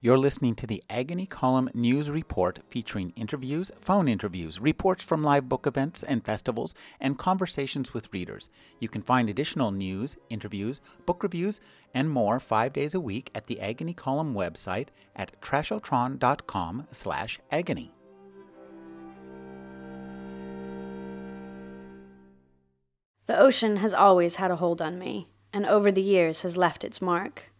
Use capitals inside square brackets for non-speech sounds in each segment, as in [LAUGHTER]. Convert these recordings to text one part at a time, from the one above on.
You're listening to the Agony Column News Report featuring interviews, phone interviews, reports from live book events and festivals, and conversations with readers. You can find additional news, interviews, book reviews, and more five days a week at the Agony Column website at trashotron.com slash agony. The ocean has always had a hold on me, and over the years has left its mark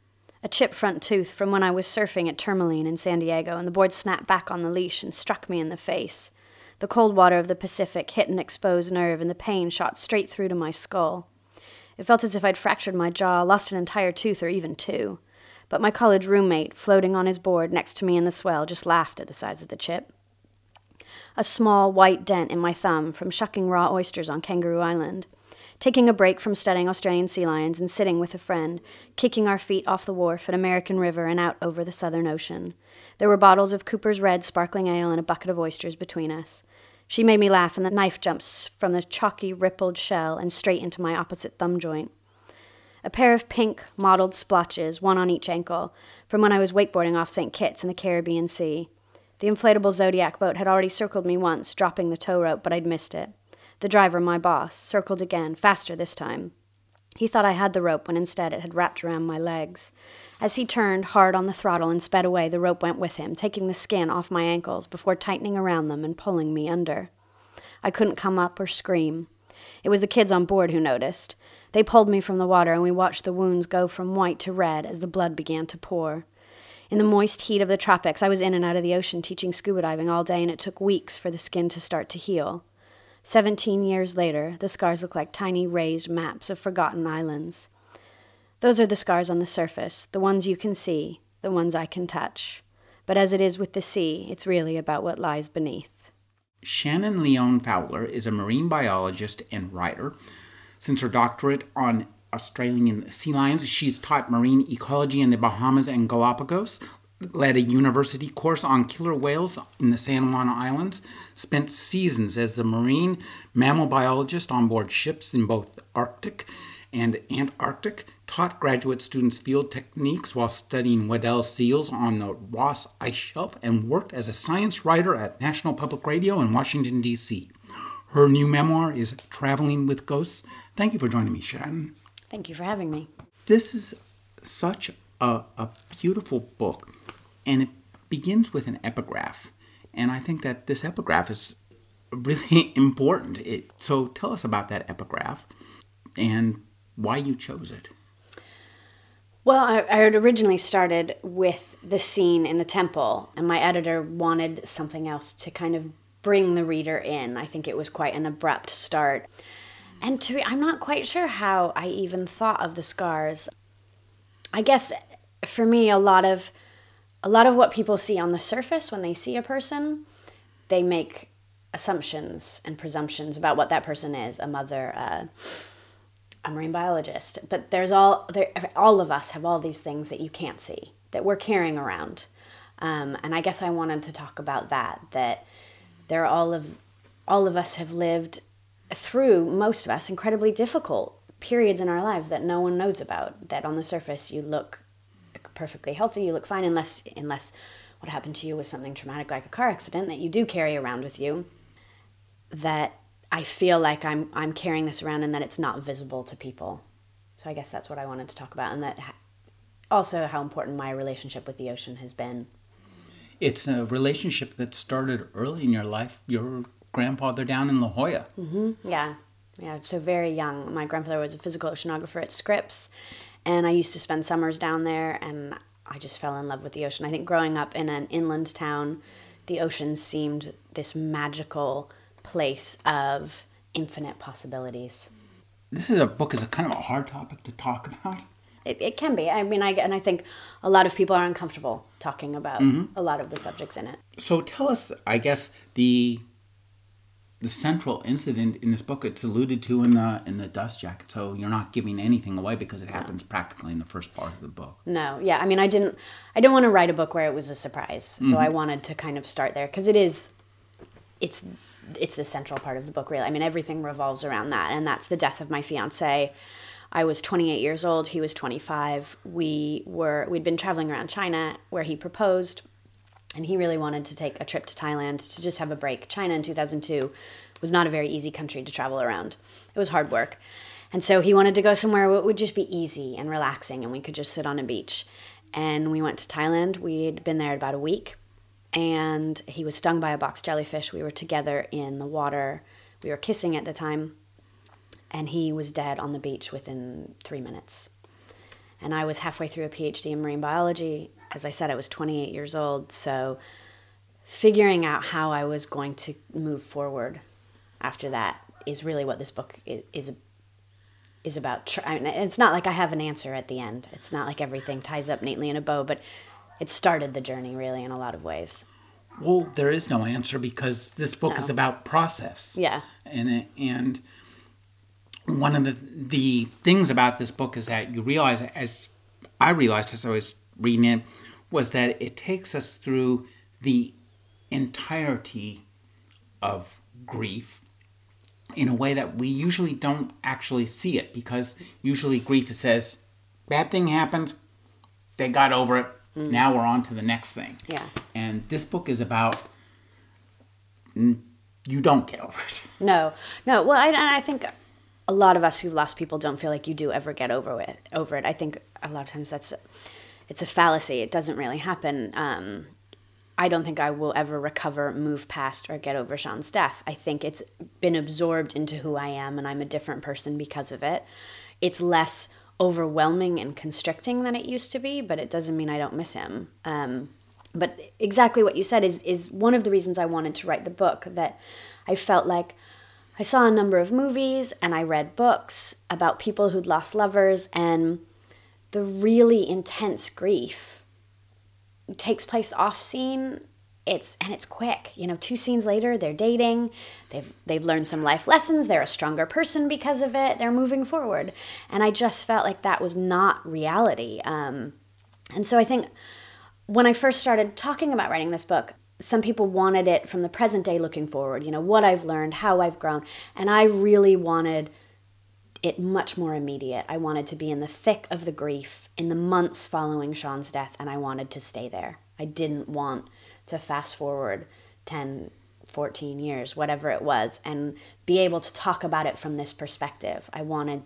a chipped front tooth from when I was surfing at Tourmaline in San Diego, and the board snapped back on the leash and struck me in the face. The cold water of the Pacific hit an exposed nerve, and the pain shot straight through to my skull. It felt as if I'd fractured my jaw, lost an entire tooth or even two. But my college roommate, floating on his board next to me in the swell, just laughed at the size of the chip. A small white dent in my thumb from shucking raw oysters on Kangaroo Island taking a break from studying Australian sea lions and sitting with a friend, kicking our feet off the wharf at American River and out over the Southern Ocean. There were bottles of Cooper's Red sparkling ale and a bucket of oysters between us. She made me laugh, and the knife jumps from the chalky, rippled shell and straight into my opposite thumb joint. A pair of pink, mottled splotches, one on each ankle, from when I was wakeboarding off St. Kitts in the Caribbean Sea. The inflatable Zodiac boat had already circled me once, dropping the tow rope, but I'd missed it. The driver, my boss, circled again, faster this time. He thought I had the rope when instead it had wrapped around my legs. As he turned hard on the throttle and sped away, the rope went with him, taking the skin off my ankles before tightening around them and pulling me under. I couldn't come up or scream. It was the kids on board who noticed. They pulled me from the water, and we watched the wounds go from white to red as the blood began to pour. In the moist heat of the tropics, I was in and out of the ocean teaching scuba diving all day, and it took weeks for the skin to start to heal. Seventeen years later, the scars look like tiny raised maps of forgotten islands. Those are the scars on the surface, the ones you can see, the ones I can touch. But as it is with the sea, it's really about what lies beneath. Shannon Leone Fowler is a marine biologist and writer. Since her doctorate on Australian sea lions, she's taught marine ecology in the Bahamas and Galapagos, led a university course on killer whales in the San Juan Islands, spent seasons as a marine mammal biologist on board ships in both Arctic and Antarctic, taught graduate students field techniques while studying Weddell seals on the Ross Ice Shelf, and worked as a science writer at National Public Radio in Washington, D.C. Her new memoir is Traveling with Ghosts. Thank you for joining me, Shannon. Thank you for having me. This is such a, a beautiful book and it begins with an epigraph. And I think that this epigraph is really [LAUGHS] important. It, so tell us about that epigraph and why you chose it. Well, I, I had originally started with the scene in the temple, and my editor wanted something else to kind of bring the reader in. I think it was quite an abrupt start. And to I'm not quite sure how I even thought of the scars. I guess for me, a lot of a lot of what people see on the surface when they see a person, they make assumptions and presumptions about what that person is a mother, uh, a marine biologist. But there's all, there, all of us have all these things that you can't see that we're carrying around. Um, and I guess I wanted to talk about that, that there are all of, all of us have lived through, most of us, incredibly difficult periods in our lives that no one knows about, that on the surface you look perfectly healthy, you look fine, unless unless what happened to you was something traumatic like a car accident that you do carry around with you. That I feel like I'm I'm carrying this around and that it's not visible to people. So I guess that's what I wanted to talk about, and that also how important my relationship with the ocean has been. It's a relationship that started early in your life. Your grandfather down in La Jolla. Mm-hmm. Yeah, yeah. So very young. My grandfather was a physical oceanographer at Scripps, and I used to spend summers down there, and I just fell in love with the ocean. I think growing up in an inland town, the ocean seemed this magical place of infinite possibilities. This is a book is a kind of a hard topic to talk [LAUGHS] about. It, it can be. I mean, I and I think a lot of people are uncomfortable talking about mm-hmm. a lot of the subjects in it. So tell us, I guess the the central incident in this book it's alluded to in the in the dust jacket so you're not giving anything away because it happens no. practically in the first part of the book no yeah i mean i didn't i didn't want to write a book where it was a surprise mm-hmm. so i wanted to kind of start there because it is it's it's the central part of the book really i mean everything revolves around that and that's the death of my fiance I was 28 years old, he was 25. We were we'd been traveling around China where he proposed and he really wanted to take a trip to Thailand to just have a break. China in 2002 was not a very easy country to travel around. It was hard work. And so he wanted to go somewhere where it would just be easy and relaxing and we could just sit on a beach. And we went to Thailand. We'd been there about a week and he was stung by a box jellyfish. We were together in the water. We were kissing at the time and he was dead on the beach within three minutes. And I was halfway through a PhD in marine biology. As I said, I was 28 years old. So figuring out how I was going to move forward after that is really what this book is is about. It's not like I have an answer at the end. It's not like everything ties up neatly in a bow, but it started the journey really in a lot of ways. Well, there is no answer because this book no. is about process. Yeah. And and one of the the things about this book is that you realize as I realized as I was reading it was that it takes us through the entirety of grief in a way that we usually don't actually see it because usually grief says bad thing happened. They got over it. Mm. now we're on to the next thing. Yeah. And this book is about you don't get over it. [LAUGHS] No. No well i, I think a lot of us who've lost people don't feel like you do ever get over it over it. I think a lot of times that's it's a fallacy it doesn't really happen um, I don't think I will ever recover, move past, or get over Sean's death. I think it's been absorbed into who I am, and I'm a different person because of it. It's less overwhelming and constricting than it used to be, but it doesn't mean I don't miss him. Um, but exactly what you said is is one of the reasons I wanted to write the book. That I felt like I saw a number of movies and I read books about people who'd lost lovers and the really intense grief takes place off scene it's and it's quick. You know two scenes later they're dating they've they've learned some life lessons they're a stronger person because of it they're moving forward. And i just felt like that was not reality. Um, and so i think when i first started talking about writing this book some people wanted it from the present day looking forward you know what i've learned how i've grown. And i really wanted it much more immediate. I wanted to be in the thick of the grief in the months following Sean's death, and I wanted to stay there. I didn't want to fast forward 10, 14 years, whatever it was, and be able to talk about it from this perspective. I wanted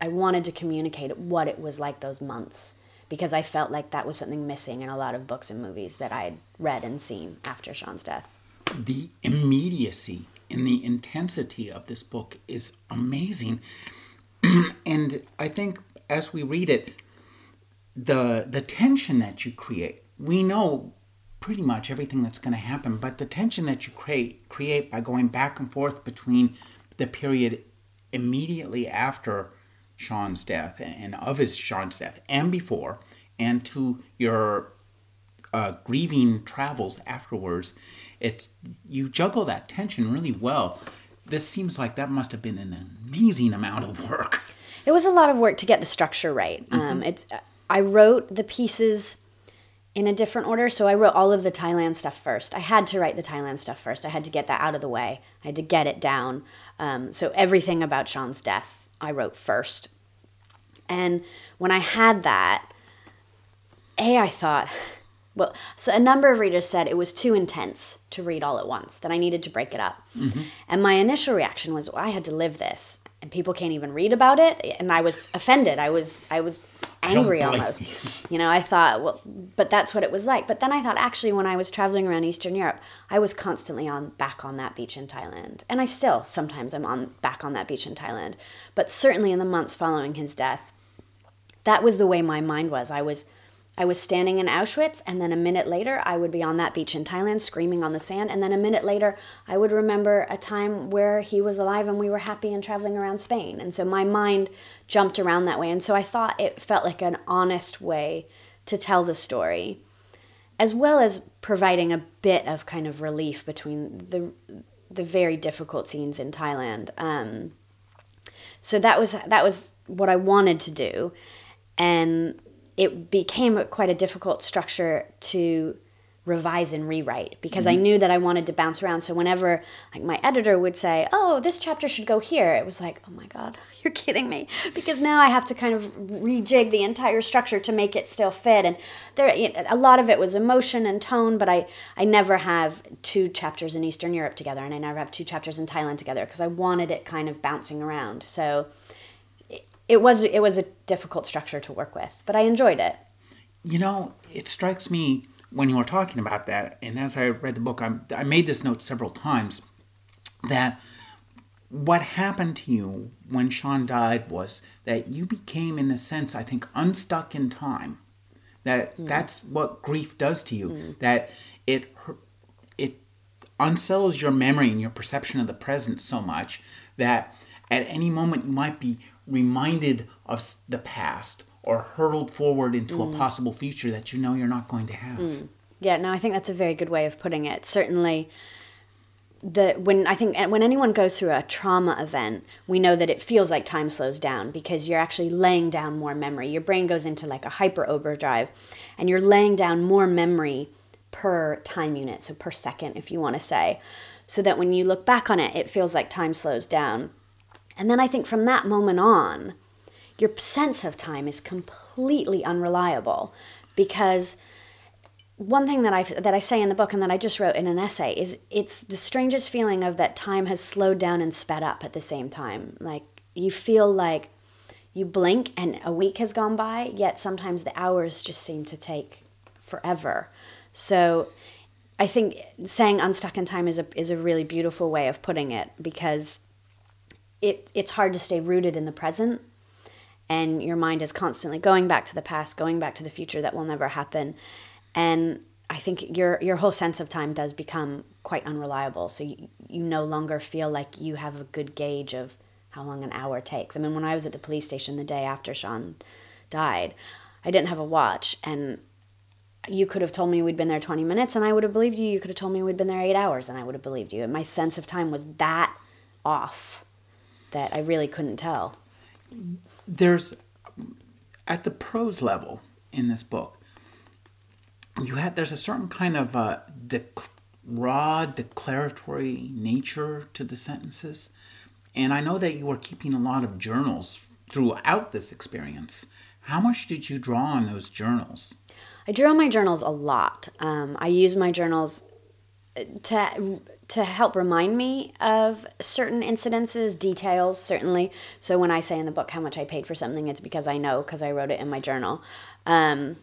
I wanted to communicate what it was like those months because I felt like that was something missing in a lot of books and movies that I'd read and seen after Sean's death. The immediacy and the intensity of this book is amazing [CLEARS THROAT] and I think as we read it, the the tension that you create, we know pretty much everything that's going to happen, but the tension that you create create by going back and forth between the period immediately after Sean's death and of his Sean's death and before, and to your uh, grieving travels afterwards, it's you juggle that tension really well this seems like that must have been an amazing amount of work. It was a lot of work to get the structure right. Mm-hmm. Um, it's I wrote the pieces in a different order. So I wrote all of the Thailand stuff first. I had to write the Thailand stuff first. I had to get that out of the way. I had to get it down. Um, so everything about Sean's death, I wrote first. And when I had that, A, I thought, well, so a number of readers said it was too intense to read all at once, that I needed to break it up. Mm-hmm. And my initial reaction was, well, I had to live this, and people can't even read about it. And I was offended. I was, I was angry almost. [LAUGHS] you know, I thought, well, but that's what it was like. But then I thought, actually, when I was traveling around Eastern Europe, I was constantly on back on that beach in Thailand, and I still sometimes I'm on back on that beach in Thailand. But certainly in the months following his death, that was the way my mind was. I was I was standing in Auschwitz, and then a minute later, I would be on that beach in Thailand screaming on the sand. And then a minute later, I would remember a time where he was alive and we were happy and traveling around Spain. And so my mind jumped around that way. And so I thought it felt like an honest way to tell the story, as well as providing a bit of kind of relief between the, the very difficult scenes in Thailand. Um, so that was, that was what I wanted to do. And it became quite a difficult structure to revise and rewrite because I mm-hmm. knew that I wanted to bounce around. So whenever like my editor would say, "Oh, this chapter should go here," it was like, "Oh my god, [LAUGHS] you're kidding me!" Because now I have to kind of rejig the entire structure to make it still fit. And there, a lot of it was emotion and tone, but I I never have two chapters in Eastern Europe together, and I never have two chapters in Thailand together because I wanted it kind of bouncing around. So it, was it was a difficult structure to work with, but I enjoyed it. You know, it strikes me when you were talking about that, and as I read the book, I, I made this note several times that what happened to you when Sean died was that you became, in a sense, I think, unstuck in time. That mm. that's what grief does to you. Mm. That it it unsettles your memory and your perception of the present so much that at any moment you might be reminded of the past or hurtled forward into mm. a possible future that you know you're not going to have. Mm. Yeah, no, I think that's a very good way of putting it. Certainly, the when I think when anyone goes through a trauma event, we know that it feels like time slows down because you're actually laying down more memory. Your brain goes into like a hyper overdrive, and you're laying down more memory per time unit, so per second, if you want to say, so that when you look back on it, it feels like time slows down. And then I think from that moment on, your sense of time is completely unreliable because one thing that I that I say in the book and that I just wrote in an essay is it's the strangest feeling of that time has slowed down and sped up at the same time. Like you feel like you blink and a week has gone by, yet sometimes the hours just seem to take forever. So I think saying unstuck in time is a is a really beautiful way of putting it because it it's hard to stay rooted in the present and your mind is constantly going back to the past, going back to the future that will never happen. And I think your your whole sense of time does become quite unreliable. So you, you no longer feel like you have a good gauge of how long an hour takes. I mean, when I was at the police station the day after Sean died, I didn't have a watch and you could have told me we'd been there 20 minutes and I would have believed you. You could have told me we'd been there 8 hours and I would have believed you. And my sense of time was that off that I really couldn't tell. There's at the prose level in this book you had there's a certain kind of uh, de- raw declaratory nature to the sentences. And i know that you were keeping a lot of journals throughout this experience. How much did you draw on those journals? I drew on my journals a lot. Um, i use my journals to to help remind me of certain incidences, details, certainly. So when I say in the book how much I paid for something, it's because I know because I wrote it in my journal. Um,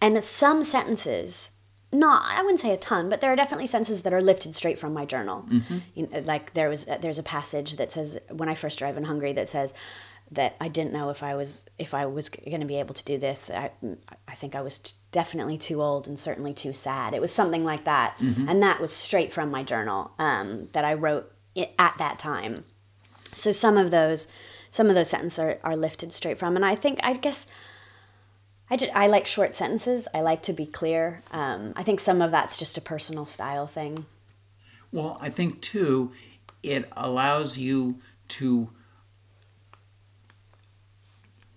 and some sentences, not I wouldn't say a ton, but there are definitely sentences that are lifted straight from my journal. Mm-hmm. You know, like there was there's a passage that says when I first arrived in Hungary that says that I didn't know if I was if I was going to be able to do this. I I think I was t- definitely too old and certainly too sad. It was something like that, mm-hmm. and that was straight from my journal um, that I wrote at that time. So some of those some of those sentences are, are lifted straight from, and I think I guess. I, just, I like short sentences. I like to be clear. Um, I think some of that's just a personal style thing. Well, I think too, it allows you to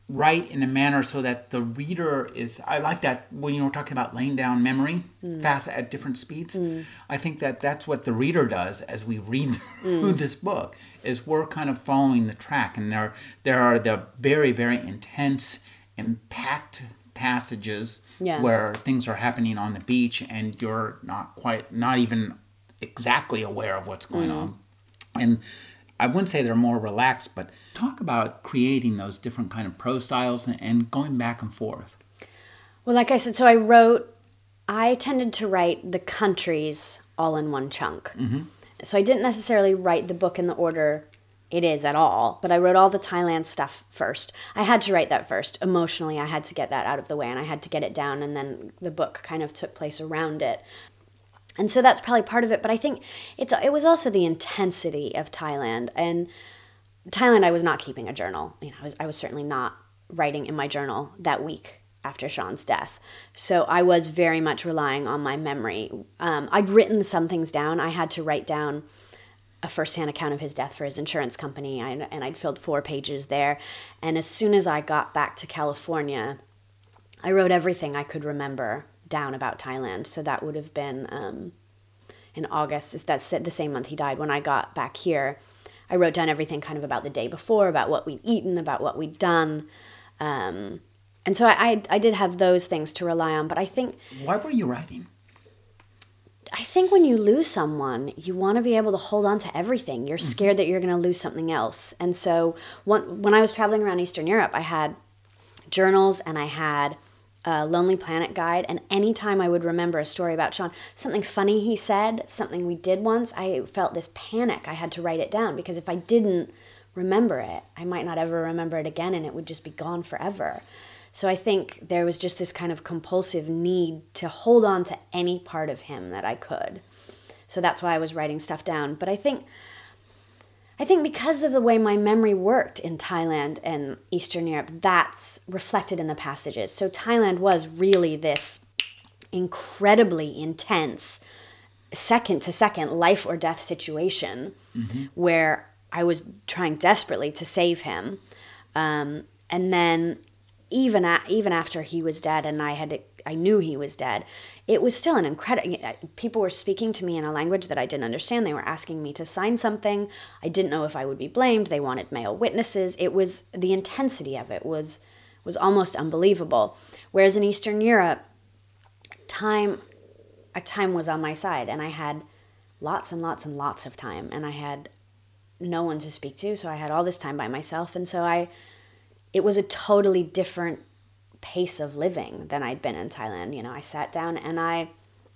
write in a manner so that the reader is i like that when you were talking about laying down memory mm. fast at different speeds mm. i think that that's what the reader does as we read [LAUGHS] through mm. this book is we're kind of following the track and there there are the very very intense impact passages yeah. where things are happening on the beach and you're not quite not even exactly aware of what's going mm. on and i wouldn't say they're more relaxed but talk about creating those different kind of pro styles and, and going back and forth. Well, like I said, so I wrote. I tended to write the countries all in one chunk. Mm-hmm. So I didn't necessarily write the book in the order it is at all, but I wrote all the Thailand stuff first. I had to write that first. Emotionally, I had to get that out of the way and I had to get it down, and then the book kind of took place around it. And so that's probably part of it, but I think it's it was also the intensity of Thailand and Thailand, I was not keeping a journal. You know, I was, I was certainly not writing in my journal that week after Sean's death. So I was very much relying on my memory. Um, I'd written some things down. I had to write down a firsthand account of his death for his insurance company, I, and I'd filled four pages there. And as soon as I got back to California, I wrote everything I could remember down about Thailand. So that would have been um, in August. That's the same month he died. When I got back here, I wrote down everything kind of about the day before, about what we'd eaten, about what we'd done. Um, and so I, I, I did have those things to rely on. But I think. Why were you writing? I think when you lose someone, you want to be able to hold on to everything. You're scared that you're going to lose something else. And so one, when I was traveling around Eastern Europe, I had journals and I had a Lonely Planet guide. And anytime I would remember a story about Sean, something funny he said, something we did once, I felt this panic. I had to write it down because if I didn't remember it, I might not ever remember it again and it would just be gone forever. So I think there was just this kind of compulsive need to hold on to any part of him that I could. So that's why I was writing stuff down. But I think I think because of the way my memory worked in Thailand and Eastern Europe, that's reflected in the passages. So Thailand was really this incredibly intense second to second life or death situation mm-hmm. where I was trying desperately to save him. Um, and then even a, even after he was dead and I had I knew he was dead, it was still an incredible. People were speaking to me in a language that I didn't understand. They were asking me to sign something. I didn't know if I would be blamed. They wanted male witnesses. It was the intensity of it was was almost unbelievable. Whereas in Eastern Europe, time a time was on my side, and I had lots and lots and lots of time, and I had no one to speak to, so I had all this time by myself, and so I it was a totally different pace of living than I'd been in Thailand. You know, I sat down and I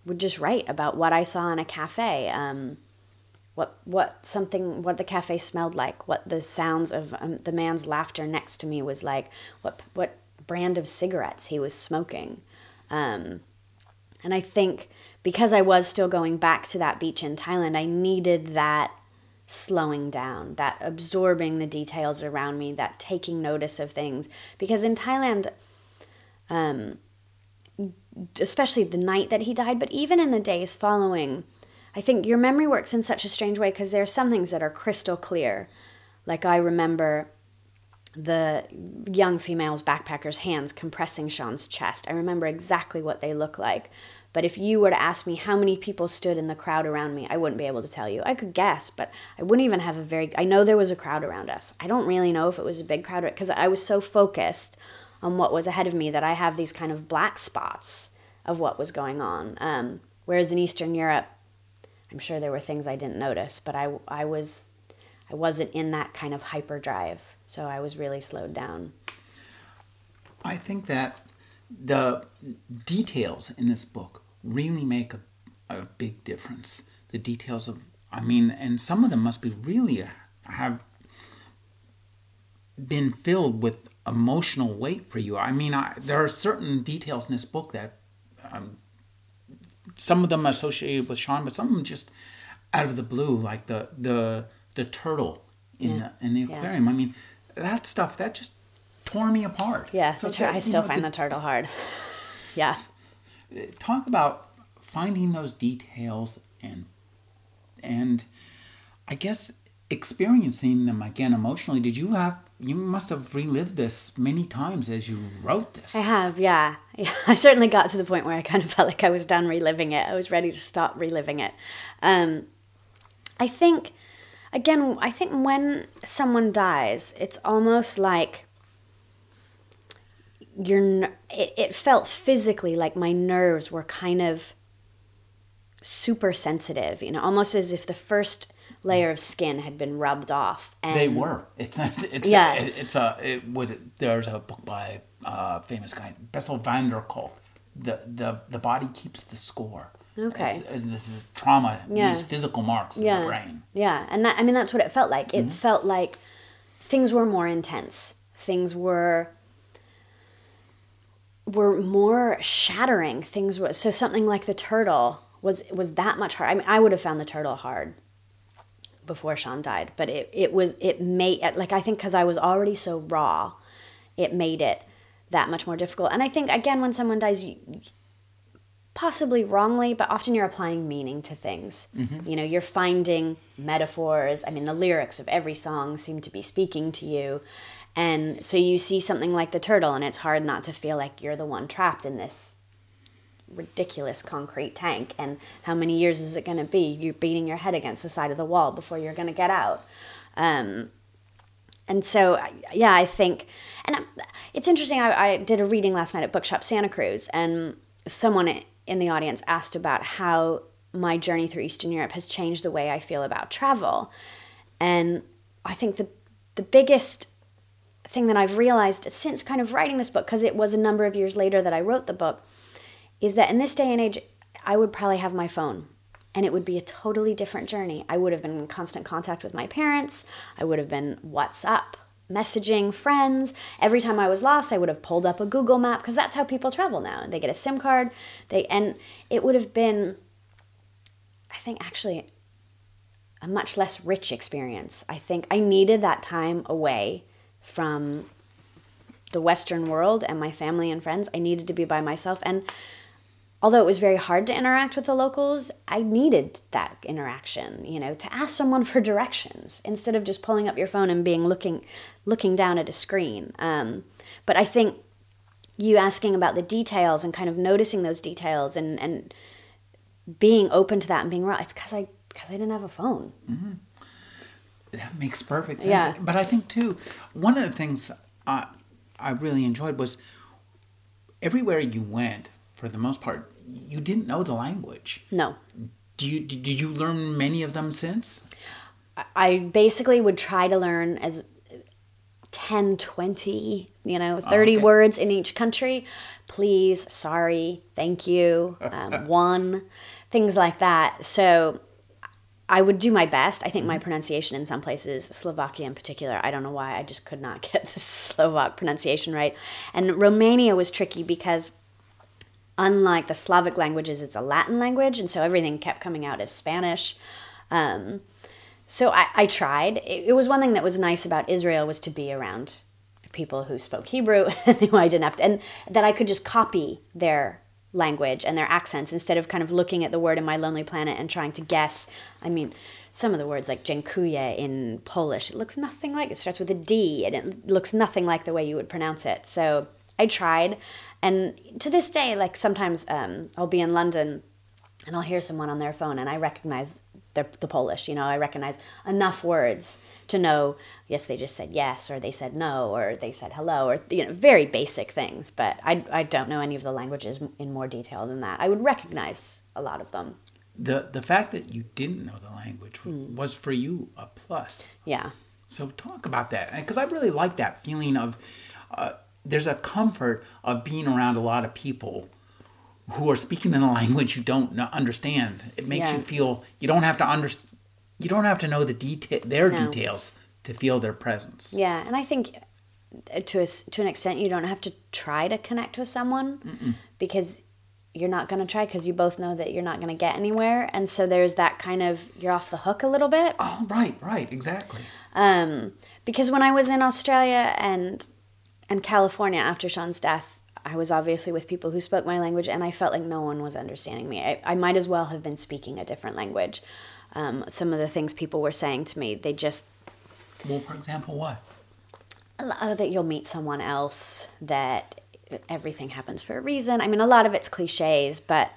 would just write about what I saw in a cafe, um, what what something what the cafe smelled like, what the sounds of um, the man's laughter next to me was like, what what brand of cigarettes he was smoking. Um, and I think because I was still going back to that beach in Thailand, I needed that slowing down, that absorbing the details around me, that taking notice of things. Because in Thailand, um, especially the night that he died, but even in the days following, I think your memory works in such a strange way because there are some things that are crystal clear. Like I remember the young female's backpacker's hands compressing Sean's chest. I remember exactly what they look like. But if you were to ask me how many people stood in the crowd around me, I wouldn't be able to tell you. I could guess, but I wouldn't even have a very. I know there was a crowd around us. I don't really know if it was a big crowd because I was so focused on what was ahead of me that I have these kind of black spots of what was going on. Um, whereas in Eastern Europe, I'm sure there were things I didn't notice, but I, I was I wasn't in that kind of hyperdrive, so I was really slowed down. I think that the details in this book really make a, a big difference. The details of, I mean, and some of them must be really have been filled with emotional weight for you. I mean, I, there are certain details in this book that um, some of them associated with Sean, but some of them just out of the blue, like the the the turtle in yeah. the in the aquarium. Yeah. I mean, that stuff that just tore me apart. Yeah, so I still know, find the, the turtle hard. [LAUGHS] yeah. Talk about finding those details and and I guess experiencing them again emotionally. Did you have you must have relived this many times as you wrote this. I have, yeah. [LAUGHS] yeah. I certainly got to the point where I kind of [LAUGHS] felt like I was done reliving it. I was ready to stop reliving it. Um, I think, again, I think when someone dies, it's almost like you're. It, it felt physically like my nerves were kind of super sensitive, you know, almost as if the first layer of skin had been rubbed off. And they were. It's it's yeah. It, it's a it would there's a book by a uh, famous guy Bessel van der Kolk. The the the body keeps the score. Okay. It's, this is trauma. Yeah. These physical marks yeah. in the brain. Yeah, and that I mean that's what it felt like. It mm-hmm. felt like things were more intense. Things were were more shattering. Things were so something like the turtle was was that much hard. I mean, I would have found the turtle hard before Sean died, but it, it was it made like I think because I was already so raw, it made it that much more difficult. And I think again when someone dies, you, possibly wrongly, but often you're applying meaning to things. Mm-hmm. You know, you're finding metaphors. I mean, the lyrics of every song seem to be speaking to you. And so you see something like the turtle, and it's hard not to feel like you're the one trapped in this ridiculous concrete tank and how many years is it going to be? You're beating your head against the side of the wall before you're going to get out. Um, and so yeah i think and it's interesting I, I did a reading last night at bookshop santa cruz and someone in the audience asked about how my journey through eastern europe has changed the way i feel about travel. And i think the the biggest thing that I've realized since kind of writing this book, because it was a number of years later that I wrote the book, is that in this day and age, I would probably have my phone and it would be a totally different journey. I would have been in constant contact with my parents, I would have been WhatsApp, messaging friends. Every time I was lost, I would have pulled up a Google map because that's how people travel now. They get a SIM card, they and it would have been I think actually a much less rich experience. I think I needed that time away from the Western world and my family and friends. I needed to be by myself. And although it was very hard to interact with the locals, I needed that interaction, you know, to ask someone [LAUGHS] for directions instead of just pulling up your phone and being looking looking down at a screen. Um, but I think you asking about the details and kind of noticing those details and, and being open to that and being real, it's because I because I didn't have a phone. Mm-hmm. That makes perfect sense. Yeah. But I think too, one of the things I I really enjoyed was everywhere you went, for the most part, you didn't know the language. No. Do you did you learn many of them since? I basically would try to learn as 10, 20, you know, 30 okay. words in each country. Please, sorry, thank you, um, [LAUGHS] one, things like that. So I would do my best. I think my pronunciation in some places, Slovakia in particular, I don't know why, I just could not [LAUGHS] get the Slovak pronunciation right. And Romania was tricky because unlike the Slavic languages, it's a Latin language, and so everything kept coming out as Spanish. Um, so I, I tried. It, it was one thing that was nice about Israel was to be around people who spoke Hebrew [LAUGHS] and who I didn't have to, and that I could just copy their language and their accents instead of kind of looking at the word in My Lonely Planet and trying to guess. I mean, some of the words like dziękuję in Polish, it looks nothing like it starts with a D and it looks nothing like the way you would pronounce it. So I tried, and to this day, like sometimes um, I'll be in London and I'll hear someone on their phone and I recognize the, the Polish. You know, I recognize enough words to know yes they just said yes or they said no or they said hello or you know very basic things but I, I don't know any of the languages in more detail than that i would recognize a lot of them The the fact that you didn't know the language was for you a plus. yeah So talk about that because I really like that feeling of uh, there's a comfort of being around a lot of people who are speaking in a [LAUGHS] language you don't know, understand. It makes Yeah. you feel you don't have to understand. You don't have to know the detail, their No. details, to feel their presence. yeah and i think uh, to a, to an extent you don't have to try to connect with someone because you're not going to try because you both know that you're not going to get anywhere and so there's that kind of you're off the hook a little bit Oh, right, right, exactly. um, because when I was in Australia and and California after Sean's death, I was obviously with people who spoke my language, and I felt like no one was understanding me. I, I might as well have been speaking a different language. Um, some of the things people were saying to me, they just Well, for example, what? uh, that you'll meet someone else, that everything happens for a reason. I mean, a lot of it's cliches, but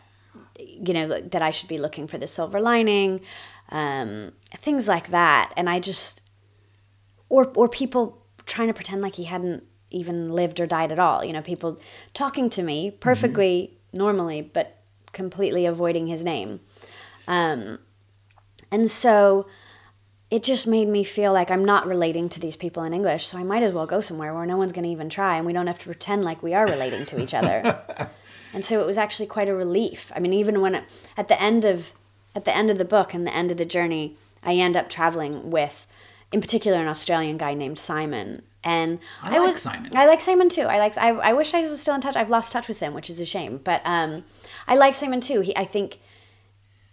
you know that I should be looking for the silver lining, um, things like that. And I just, or or people trying to pretend like he hadn't even lived or died at all. You know, people talking to me perfectly normally, but completely avoiding his name. Um, and so it just made me feel like I'm not relating to these people in English, so I might as well go somewhere where no one's going to even try and we don't have to pretend like we are relating to each other. [LAUGHS] and so it was actually quite a relief. I mean, even when it, at the end of at the end of the book and the end of the journey, I end up traveling with in particular an Australian guy named Simon. And I like was Simon. I like Simon too. I like I, I wish I was still in touch. I've lost touch with him, which is a shame. But um I like Simon too. He I think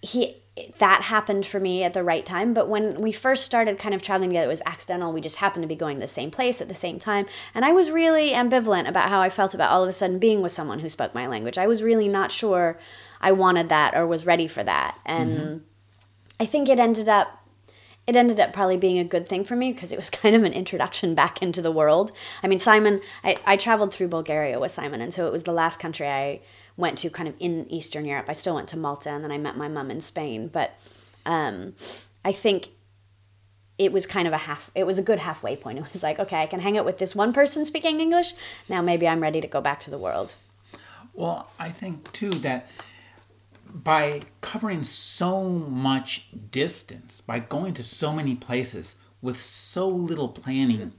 he that happened for me at the right time but when we first started kind of traveling together it was accidental we just happened to be going to the same place at the same time and i was really ambivalent about how i felt about all of a sudden being with someone who spoke my language i was really not sure i wanted that or was ready for that and i think it ended up it ended up probably being a good thing for me because it was [LAUGHS] kind of an introduction back into the world. I mean, Simon, I, I traveled through Bulgaria with Simon, and so it was the last country I went to kind of in Eastern Europe. I still went to Malta, and then I met my mom in Spain. But um, I think it was kind of a half it was a good halfway point [LAUGHS] it was like okay i can hang out with this one person speaking english now maybe i'm ready to go back to the world well i think too that by covering so much distance by going to so many places with so little planning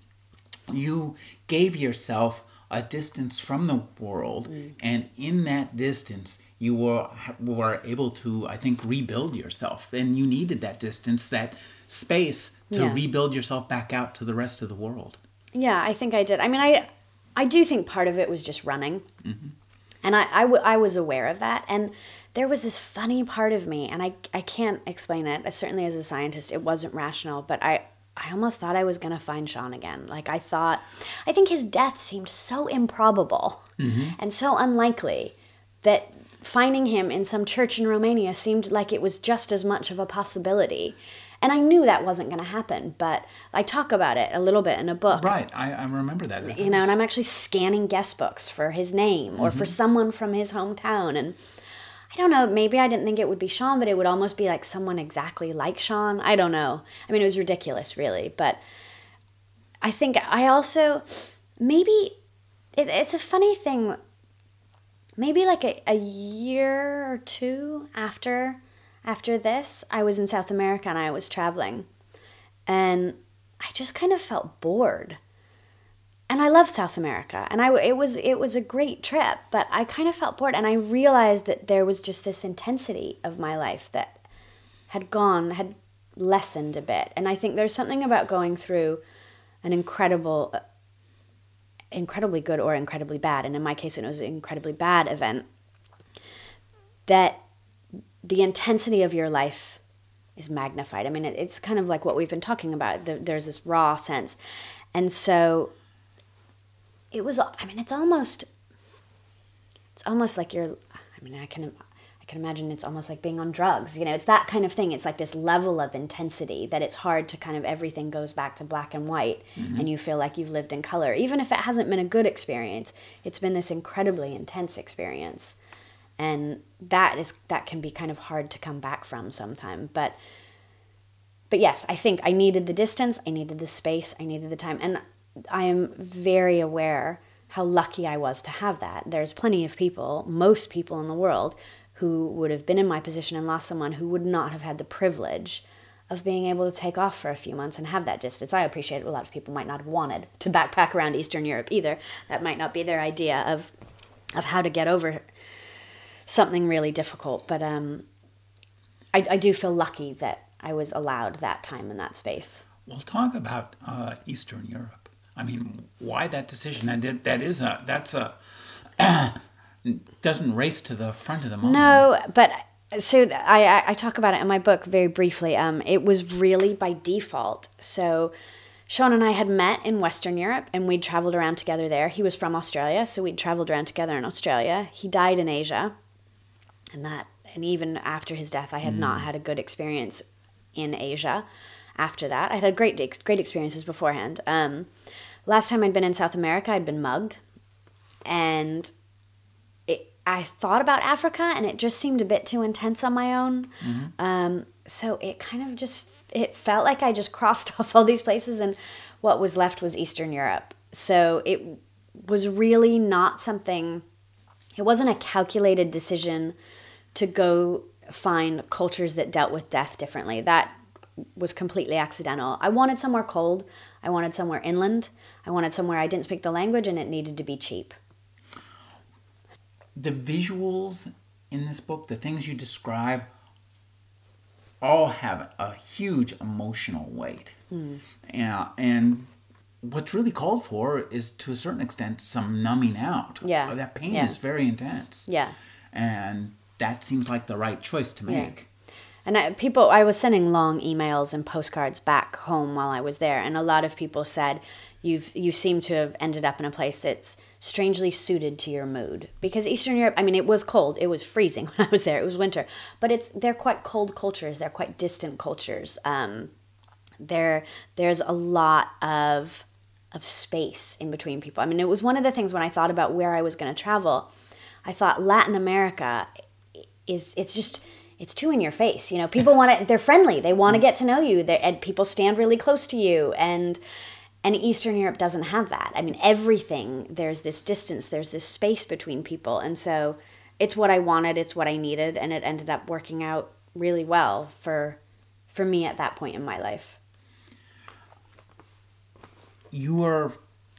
you gave yourself a distance from the world mm. and in that distance you were were able to i think rebuild yourself and you needed that distance that space to yeah. rebuild yourself back out to the rest of the world. Yeah, I think I did. I mean, I I do think part of it was just running, mm-hmm. and I, I, w- I was aware of that. And there was this funny part of me, and I I can't explain it. Certainly, as a scientist, it wasn't rational, but I. I almost thought I was going to find Sean again. Like, I thought, I think his death seemed so improbable mm-hmm. and so unlikely that finding him in some church in Romania seemed like it was just as much of a possibility. And I knew that wasn't going to happen, but I talk about it a little bit in a book. Right, I, I remember that. You know, and I'm actually scanning guest books for his name or mm-hmm. for someone from his hometown. And I don't know, maybe I didn't think it would be Sean, but it would almost be like someone exactly like Sean. I don't know. I mean, it was ridiculous, really. But I think I also, maybe, it, it's a funny thing. Maybe like a, a year or two after after this, I was in South America and I was traveling. And I just kind of felt bored. And I love South America, and I it was it was a great trip, but I kind of felt bored, and I realized that there was just this intensity of my life that had gone, had lessened a bit, and I think there's something about going through an incredible, incredibly good or incredibly bad, and in my case, it was an incredibly bad event that the intensity of your life is magnified. I mean, it, it's kind of like what we've been talking about. The, there's this raw sense. And so it was, I mean, it's almost, it's almost like you're, I mean, I can, I can imagine it's almost like being on drugs. You know, it's that kind of thing. It's like this level of intensity that it's hard to kind of everything goes back to black and white mm-hmm. and you feel like you've lived in color. Even if it hasn't been a good experience, it's been this incredibly intense experience and that is that can be kind of hard to come back from sometime but but yes i think i needed the distance i needed the space i needed the time and i am very aware how lucky i was to have that there's plenty of people most people in the world who would have been in my position and lost someone who would not have had the privilege of being able to take off for a few months and have that distance. I appreciate it. A lot of people might not have wanted to backpack around Eastern Europe either. That might not be their idea of of how to get over something really difficult. But um, I, I do feel lucky that I was allowed that time in that space. We'll talk about uh, Eastern Europe. I mean, why that decision? That did, that is a that's a [CLEARS THROAT] doesn't race to the front of the moment. No, but so I I talk about it in my book very briefly. Um, it was really by default. So Sean and I had met in Western Europe and we'd traveled around together there. He was from Australia, so we'd traveled around together in Australia. He died in Asia and that and even after his death, I had mm. not had a good experience in Asia. After that, I had great great experiences beforehand. Um, last time I'd been in South America, I'd been mugged, and it, I thought about Africa, and it just seemed a bit too intense on my own. Mm-hmm. Um, so it kind of just it felt like I just [LAUGHS] crossed off all these places, and what was left was Eastern Europe. So it was really not something. It wasn't a calculated decision to go find cultures that dealt with death differently. That was completely accidental. I wanted somewhere cold. I wanted somewhere inland. I wanted somewhere I didn't speak the language and it needed to be cheap. The visuals in this book, the things you describe, all have a huge emotional weight. Mm. Yeah, and what's really called for is to a certain extent some numbing out. Yeah. That pain yeah. is very intense. Yeah. And that seems like the right choice to make. And I, people, I was sending long emails and postcards back home while I was there, and a lot of people said, "You've you seem to have ended up in a place that's strangely suited to your mood." Because Eastern Europe, I mean, it was cold, it was freezing [LAUGHS] when I was there, it was winter, but it's they're quite cold cultures, they're quite distant cultures. Um, there there's a lot of of space in between people. I mean, it was one of the things when I thought about where I was going to travel. I thought Latin America is it's just it's too in your face. You know, people want to they're friendly. They want to get to know you. They, and people stand really close to you and and Eastern Europe doesn't have that. I mean, everything there's this distance, there's this space between people. And so it's what I wanted, it's what I needed, and it ended up working out really well for for me at that point in my life. You are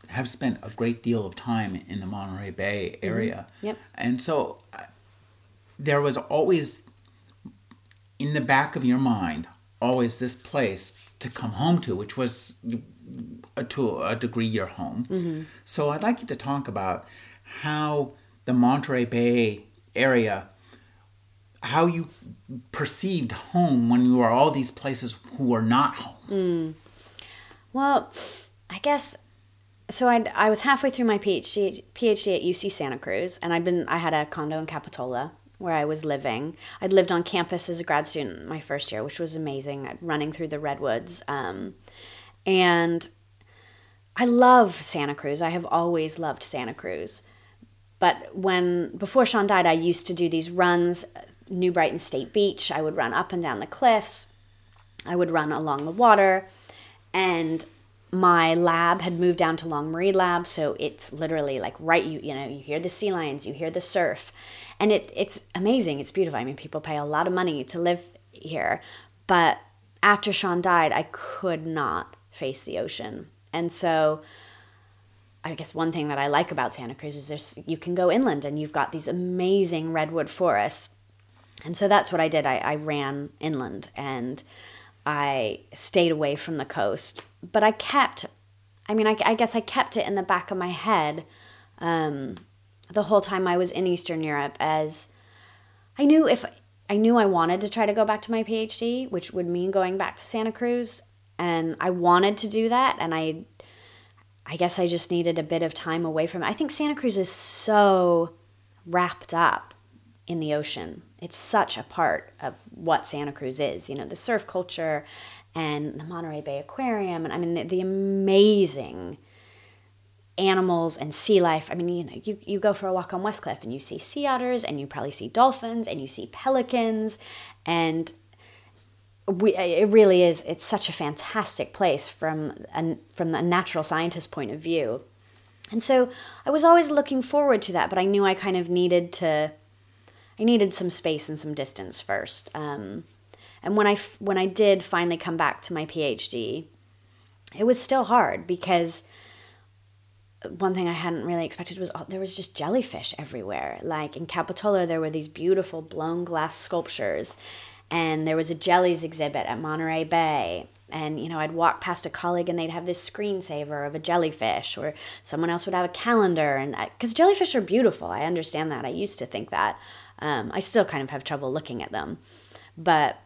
have spent a great deal of time in the Monterey Bay area. Mm-hmm. Yep. And so uh, there was always in the back of your mind always this place to come home to, which was uh, to a degree your home. Mm-hmm. So I'd like you to talk about how the Monterey Bay area, how you perceived home when you were all these places who were not home. Well, I guess so. I I was halfway through my PhD PhD at UC Santa Cruz, and I'd been I had a condo in Capitola where I was living. I'd lived on campus as a grad student my first year, which was amazing. I'd running through the redwoods, um, and I love Santa Cruz. I have always loved Santa Cruz. But when before Sean died, I used to do these runs, New Brighton State Beach. I would run up and down the cliffs. I would run along the water, and my lab had moved down to Long Marine Lab, so it's literally like right you you know you hear the sea lions, you hear the surf, and it it's amazing. It's beautiful. I mean, people pay a lot of money to live here, but after Sean died, I could not face the ocean, and so. I guess one thing that I like about Santa Cruz is there's you can go inland and you've got these amazing redwood forests. And so that's what I did. I, I ran inland and I stayed away from the coast. But I kept, I mean, I, I guess I kept it in the back of my head um, the whole time I was in Eastern Europe as I knew if I knew I wanted to try to go back to my PhD, which would mean going back to Santa Cruz. And I wanted to do that. And I I guess I just needed a bit of time away from it. I think Santa Cruz is so wrapped up in the ocean. It's such a part of what Santa Cruz is, you know, the surf culture and the Monterey Bay Aquarium. And I mean, the, the amazing animals and sea life. I mean, you know, you, you go for a walk on Westcliff and you see sea otters and you probably see dolphins and you see pelicans. And we, it really is it's such a fantastic place from a, from a natural scientist point of view. And so i was always looking forward to that but i knew i kind of needed to i needed some space and some distance first. Um, and when i when i did finally come back to my phd it was still hard because one thing I hadn't really expected was oh, there was just jellyfish everywhere. Like in Capitola, there were these beautiful blown glass sculptures, and there was a jellies exhibit at Monterey Bay. And you know, I'd walk past a colleague and they'd have this screensaver of a jellyfish, or someone else would have a calendar. And because jellyfish are beautiful, I understand that. I used to think that. Um, I still kind of have trouble looking at them, but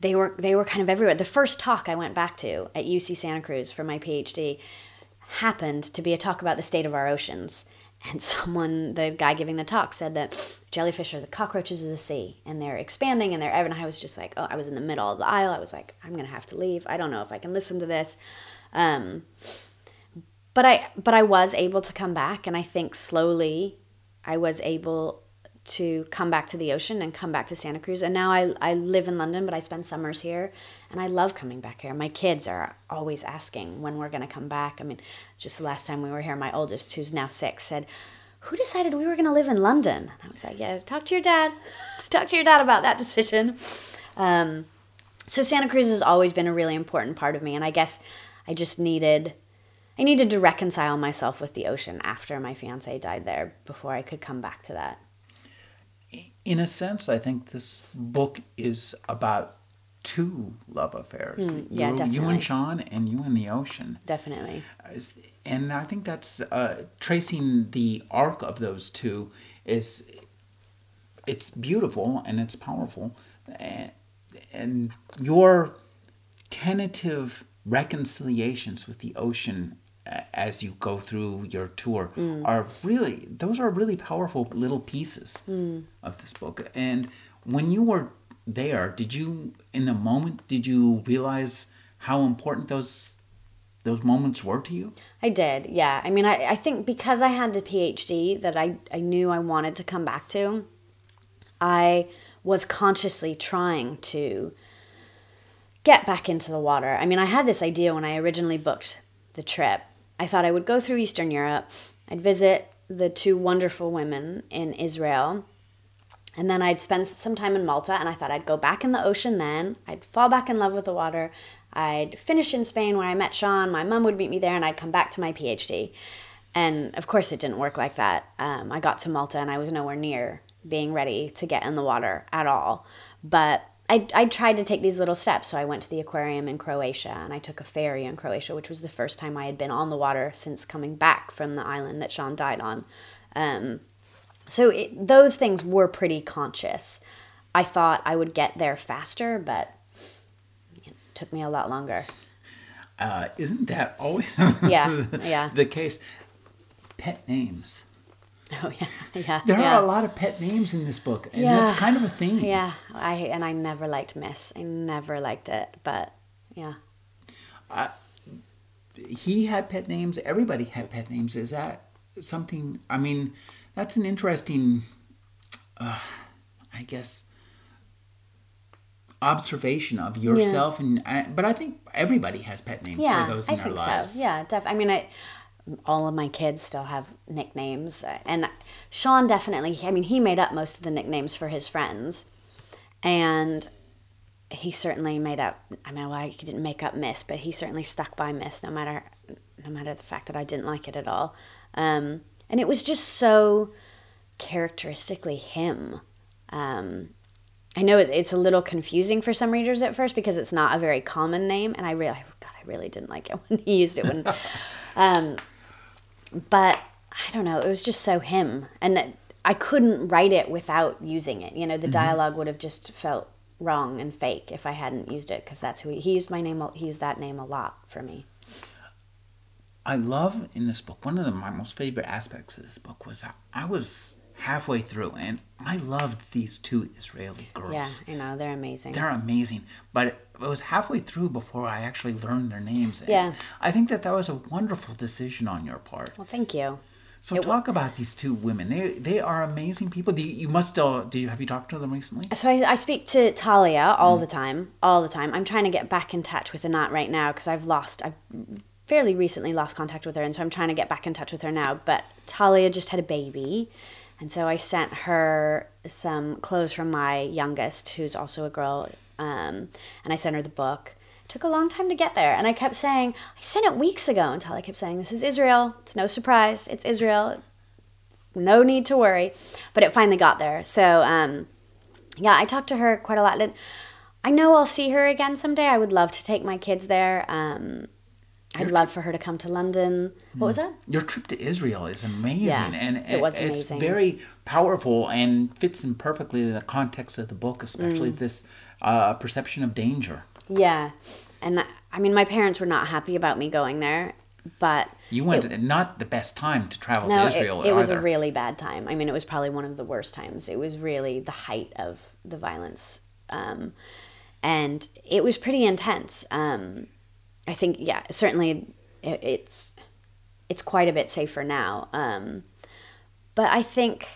they were they were kind of everywhere. The first talk I went back to at UC Santa Cruz for my PhD happened to be a talk about the state of our oceans. And [LAUGHS] someone, the guy giving the talk, said that jellyfish are the cockroaches of the sea, and they're expanding, and they're. And I was just like, oh, I was in the middle of the aisle. I was like, I'm gonna have to leave. I don't know if I can listen to this. Um, but I, but I was able to come back, and I think slowly, I was able to come back to the ocean and come back to Santa Cruz. And now I, I live in London, but I spend summers here and I love coming back here. My kids are always asking when we're going to come back. I mean, just the last time we were here, my oldest, who's now six, said, Who decided we were going to live in London? And I was like, Yeah, talk to your dad. [LAUGHS] talk to your dad about that decision. Um, so Santa Cruz has always been a really important part of me. And I guess I just needed. I needed to reconcile myself with the ocean after my fiance died there before I could come back to that in a sense, I think this book is about two love affairs. Mm, yeah, you, definitely. You and Sean, and you and the ocean. Definitely. And I think that's uh, tracing the arc of those two is it's beautiful and it's powerful, and, and your tentative reconciliations with the ocean as you go through your tour mm. are really those are really powerful little pieces mm. of this book and when you were there did you in the moment, did you realize how important those those moments were to you? I did, yeah. I mean, I, I think because I had the PhD that I, I knew I wanted to come back to, I was consciously trying to get back into the water. I mean, I had this idea when I originally booked the trip. I thought I would go through Eastern Europe, I'd visit the two wonderful women in Israel, and then I'd spend some time in Malta, and I thought I'd go back in the ocean then. I'd fall back in love with the water. I'd finish in Spain where I met Sean. My mom would meet me there, and I'd come back to my PhD. And of course, it didn't work like that. Um, I got to Malta, and I was nowhere near being ready to get in the water at all. But I, I tried to take these little steps. So I went to the aquarium in Croatia and I took a ferry in Croatia, which was the first time I had been on the water since coming back from the island that Sean died on. Um, so it, those things were pretty conscious. I thought I would get there faster, but it took me a lot longer. Uh, isn't that always [LAUGHS] yeah, yeah. the case? Pet names. [LAUGHS] Oh yeah, yeah. There yeah. are a lot of pet names in this book, and Yeah. that's kind of a theme. Yeah, I and I never liked Miss. I never liked it, but yeah. He had pet names. Everybody had pet names. Is that something? I mean, that's an interesting, uh, I guess, observation of yourself. And uh, but I think everybody has pet names Yeah, for those I in their think lives. so. Yeah, def- I mean, I all of my kids still have nicknames, and Sean definitely. I mean, he made up most of the nicknames for his friends, and he certainly made up. I mean, well, he didn't make up Miss, but he certainly stuck by Miss, no matter no matter the fact that I didn't like it at all. Um, and it was just so characteristically him. Um, I know it, it's a little confusing for some readers at first because it's not a very common name, and I really, God, I really didn't like it [LAUGHS] when he used it. When, [LAUGHS] um, but I don't know, it was just so him, and I couldn't write it without using it. You know, the dialogue would have just felt wrong and fake if I hadn't used it because that's who he, he used my name. He used that name a lot for me. I love in this book, one of the, my most favorite aspects of this book was I, I was halfway through and I loved these two Israeli girls. Yeah, you know, they're amazing. They're amazing. But it was halfway through before I actually learned their names. And Yeah. I think that that was a wonderful decision on your part. well, thank you. So talk about these two women. They they are amazing people. Do you, you must still do you have you talked to them recently? So I, I speak to Talia all the time, all the time. I'm trying to get back in touch with Anat right now because I've lost, I've fairly recently lost contact with her, and so I'm trying to get back in touch with her now. But Talia just had a baby, and so I sent her some clothes from my youngest, who's also a girl, um, and I sent her the book. took a long time to get there, and I kept saying, I sent it weeks ago, until I kept saying, This is Israel. It's no surprise. It's Israel. No need to worry. But it finally got there. So, um, yeah, I talked to her quite a lot. And I know I'll see her again someday. I would love to take my kids there. Um, I'd love for her to come to London. What was that? Your trip to Israel is amazing, Yeah, and it was amazing. it's very powerful and fits in perfectly the context of the book, especially Mm. this uh, perception of danger. Yeah. And I- I mean, my parents were not happy about me going there, but You went at not the best time to travel no, to it, Israel it was a really bad time. I mean, it was probably one of the worst times. It was really the height of the violence. Um, and it was pretty intense. Um, I think, yeah, certainly it, it's it's quite a bit safer now. Um, but I think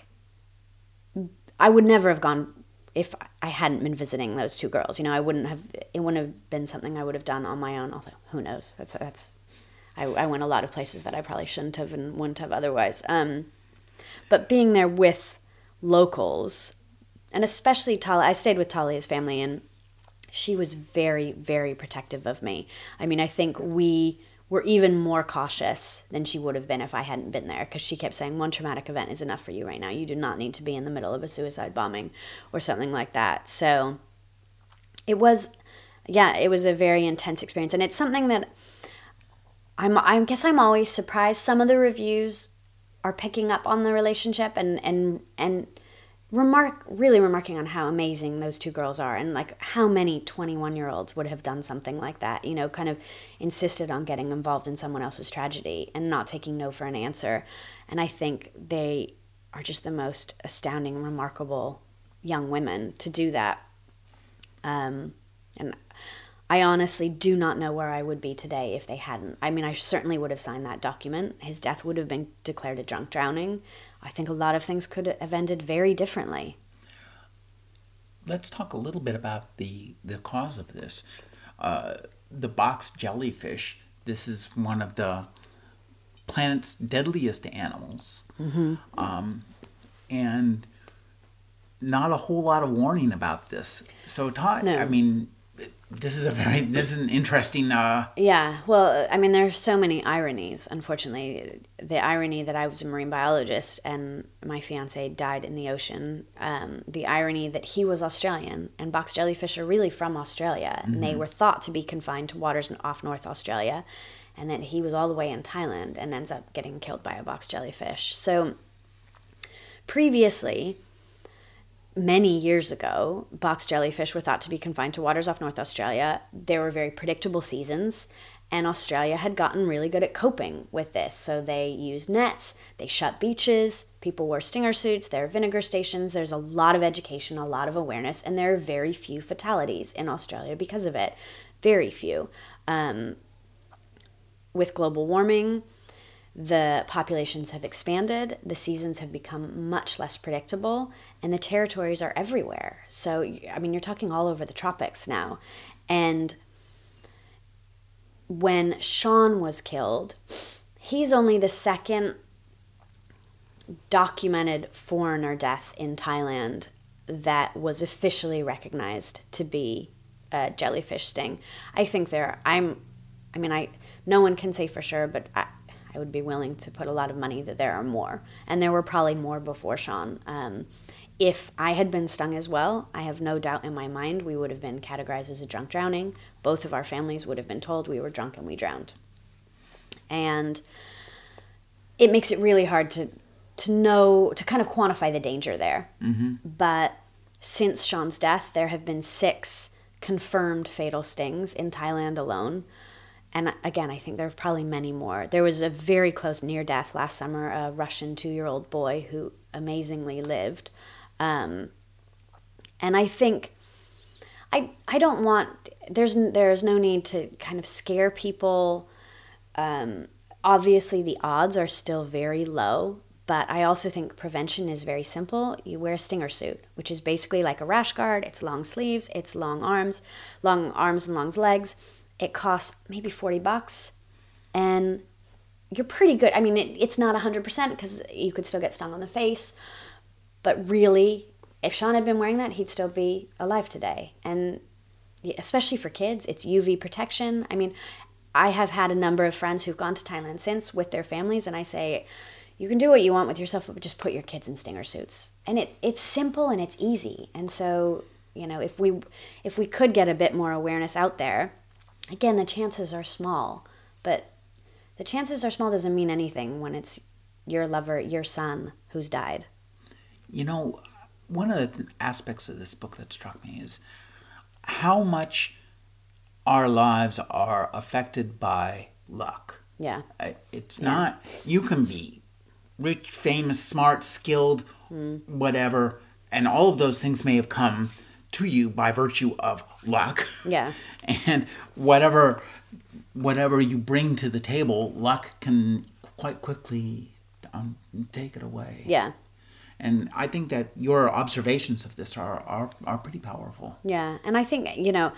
I would never have gone if I hadn't been visiting those two girls. You know, I wouldn't have. It wouldn't have been something I would have done on my own. Although, who knows? That's that's. I, I went a lot of places that I probably shouldn't have and wouldn't have otherwise. Um, but being there with locals, and especially Talia, I stayed with Talia's family, and she was very, very protective of me. I mean, I think we were even more cautious than she would have been if I hadn't been there because she kept saying, one traumatic event is enough for you right now. You do not need to be in the middle of a suicide bombing or something like that. So it was, yeah, it was a very intense experience. And it's something that I'm, I guess I'm always surprised. Some of the reviews are picking up on the relationship and, and, and, remark really remarking on how amazing those two girls are and like how many 21 year olds would have done something like that you know kind of insisted on getting involved in someone else's tragedy and not taking no for an answer and i think they are just the most astounding remarkable young women to do that um, And I honestly do not know where I would be today if they hadn't. I mean, I certainly would have signed that document. His death would have been declared a drunk drowning. I think a lot of things could have ended very differently. Let's talk a little bit about the, the cause of this. Uh, the box jellyfish, this is one of the planet's deadliest animals. Mm-hmm. Um, and not a whole lot of warning about this. So, Todd, no. I mean, this is a very this is an interesting uh yeah well i mean there are so many ironies unfortunately the irony that i was a marine biologist and my fiance died in the ocean um, the irony that he was australian and box jellyfish are really from australia mm-hmm. and they mm-hmm. were thought to be confined to waters off north australia and that he was all the way in thailand and ends up getting killed by a box jellyfish so previously many years ago, box jellyfish were thought to be confined to waters off North Australia. There were very predictable seasons, and Australia had gotten really good at coping with this. So they used nets, they shut beaches, people wore stinger suits, there are vinegar stations. There's a lot of education, a lot of awareness, and there are very few fatalities in Australia because of it. Very few. Um, with global warming, the populations have expanded, the seasons have become much less predictable, and the territories are everywhere. So, I mean, you're talking all over the tropics now. And when Sean was killed, he's only the second documented foreigner death in Thailand that was officially recognized to be a jellyfish sting. I think there, I'm, I mean, I, no one can say for sure, but I, I would be willing to put a lot of money that there are more. And there were probably more before Sean. Um, if I had been stung as well, I have no doubt in my mind we would have been categorized as a drunk drowning. Both of our families would have been told we were drunk and we drowned. And it makes it really hard to to know to kind of quantify the danger there. Mm-hmm. But since Sean's death, there have been six confirmed fatal stings in Thailand alone and again, I think there are probably many more. There was a very close near death last summer, a Russian two year old boy who amazingly lived. Um, and I think I, I don't want, there's, there's no need to kind of scare people. Um, obviously, the odds are still very low, but I also think prevention is very simple. You wear a stinger suit, which is basically like a rash guard. It's long sleeves, it's long arms, long arms and long legs it costs maybe 40 bucks and you're pretty good. I mean, it, it's not 100% because you could still get stung on the face, but really, if Sean had been wearing that, he'd still be alive today. And especially for kids, it's UV protection. I mean, I have had a number of friends who've gone to Thailand since with their families, and I say, you can do what you want with yourself, but just put your kids in stinger suits. And it, it's simple and it's easy. And so, you know, if we if we could get a bit more awareness out there, again, the chances are small, but the chances are small doesn't mean anything when it's your lover, your son, who's died. You know, one of the aspects of this book that struck me is how much our lives are affected by luck. Yeah. It's yeah. not, you can be rich, famous, smart, skilled, mm. whatever, and all of those things may have come to you by virtue of luck. Yeah. [LAUGHS] And whatever whatever you bring to the table, luck can quite quickly um, take it away. Yeah. And I think that your observations of this are, are, are pretty powerful. Yeah. And I think, you know,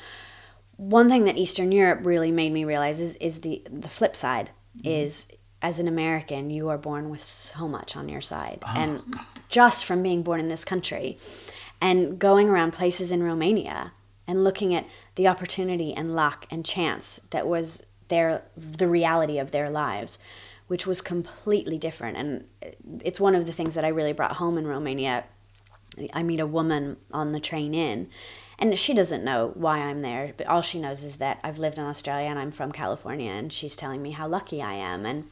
one thing that Eastern Europe really made me realize is, is the, the flip side mm-hmm. is as an American, you are born with so much on your side. Oh, and God. just from being born in this country, and going around places in Romania and looking at the opportunity and luck and chance that was their the reality of their lives which was completely different and it's one of the things that I really brought home in Romania I meet a woman on the train in and she doesn't know why I'm there but all she knows is that I've lived in Australia and I'm from California and she's telling me how lucky I am and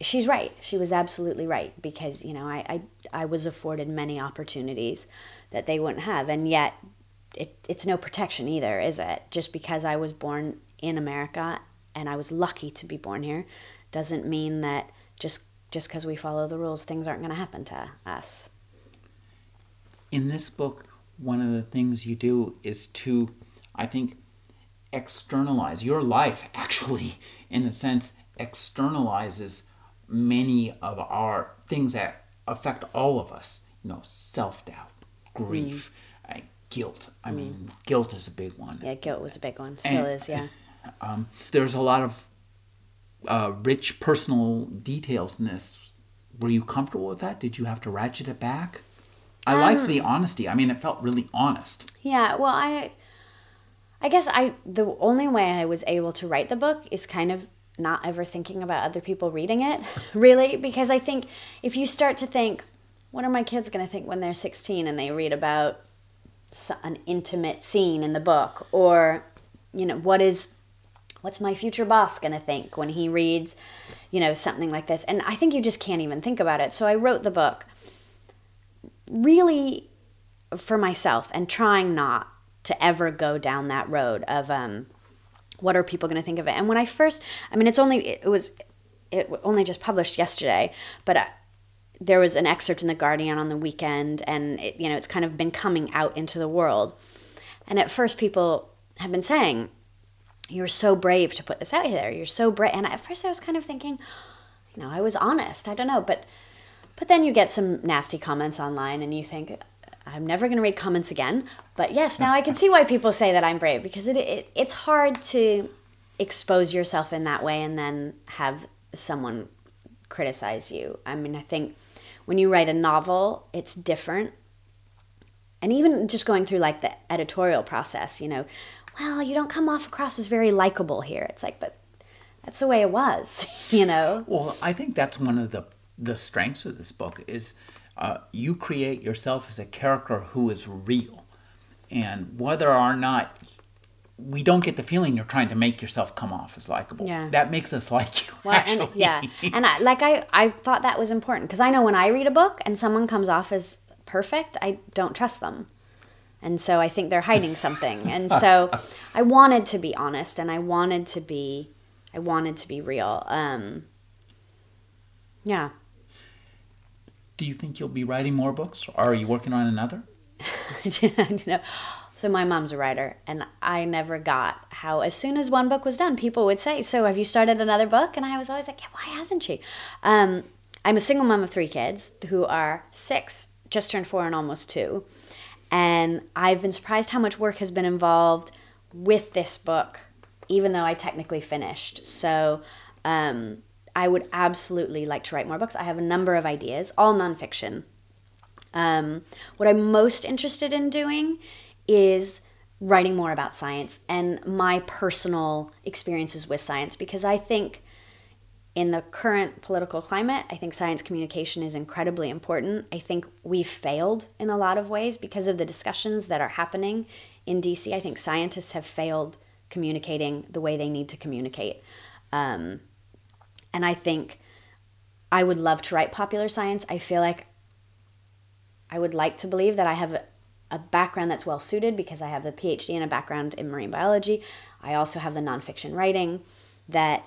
she's right she was absolutely right because you know I, I, I was afforded many opportunities that they wouldn't have. And yet, it, it's no protection either, is it? Just because I was born in America and I was lucky to be born here doesn't mean that just just because we follow the rules, things aren't going to happen to us. In this book, one of the things you do is to, I think, externalize your life [LAUGHS] actually in a sense externalizes many of our things that affect all of us you know self-doubt grief uh, guilt i mean guilt is a big one Yeah, guilt was a big one. Still And- is, yeah. [LAUGHS] um, there's a lot of uh, rich personal details in this were you comfortable with that? Did you have to ratchet it back? I like the honesty. I mean it felt really honest. Yeah, well, I I guess I the only way I was able to write the book is kind of not ever thinking about other people reading it, [LAUGHS] really, because I think if you start to think, what are my kids going to think when they're 16 and they read about an intimate scene in the book? Or you know, what is what's my future boss going to think when he reads, you know, something like this? And I think you just can't even think about it. So I wrote the book really for myself and trying not to ever go down that road of um, what are people going to think of it. And when I first, I mean, it's only it was it only just published yesterday, but I, there was an excerpt in the Guardian on the weekend, and it, you know, it's kind of been coming out into the world. And at first, people have been saying, "You're so brave to put this out there. You're so brave." And at first, I was kind of thinking, you know, I was honest. I don't know, but but then you get some nasty comments online, and you think, I'm never going to read comments again. But yes, now I can see why people say that I'm brave because it, it it's hard to expose yourself in that way and then have someone criticize you. I mean, I think when you write a novel, it's different. And even just going through like the editorial process, you know, well, you don't come off across as very likable here. It's like, but that's the way it was, [LAUGHS] you know? Well, I think that's one of the the strengths of this book is uh, you create yourself as a character who is real, and whether or not we don't get the feeling you're trying to make yourself come off as likable. Yeah. That makes us [LAUGHS] like you. Well, actually. and yeah, and I, like I, I thought that was important because I know when I read a book and someone comes off as perfect, I don't trust them, and so I think they're hiding something. And [LAUGHS] so I wanted to be honest, and I wanted to be, I wanted to be real. Um, yeah, Do you think you'll be writing more books? Or are you working on another? [LAUGHS] you know. So my mom's a writer, and I never got how as soon as one book was done, people would say, "So have you started another book?" And I was always like, "Yeah, why hasn't she?" Um, I'm a single mom of three kids who are six, just turned four, and almost two, and I've been surprised how much work has been involved with this book, even though I technically finished. So. Um, I would absolutely like to write more books. I have a number of ideas, all nonfiction. Um, what I'm most interested in doing is writing more about science and my personal experiences with science because I think in the current political climate, I think science communication is incredibly important. I think we've failed in a lot of ways because of the discussions that are happening in DC. I think scientists have failed communicating the way they need to communicate. Um, and I think I would love to write popular science. I feel like I would like to believe that I have a, a background that's well suited because I have the PhD and a background in marine biology. I also have the nonfiction writing that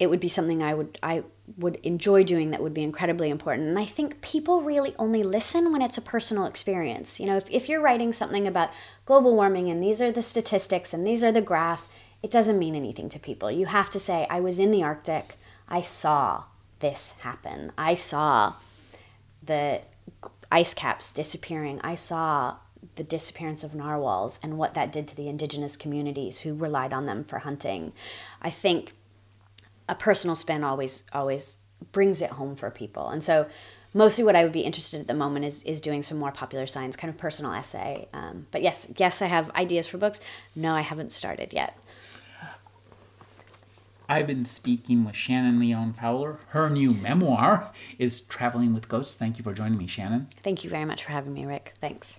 it would be something I would I would enjoy doing that would be incredibly important. And I think people really only listen when it's a personal experience. You know, if, if you're writing something about global warming and these are the statistics and these are the graphs, it doesn't mean anything to people. You have to say, I was in the Arctic, I saw this happen. I saw the ice caps disappearing. I saw the disappearance of narwhals and what that did to the indigenous communities who relied on them for hunting. I think a personal spin always always brings it home for people. And so mostly what I would be interested at the moment is is doing some more popular science kind of personal essay. Um, but yes, yes, I have ideas for books. No, I haven't started yet. I've been speaking with Shannon Leone Fowler. Her new memoir is Traveling with Ghosts. Thank you for joining me, Shannon. Thank you very much for having me, Rick. Thanks.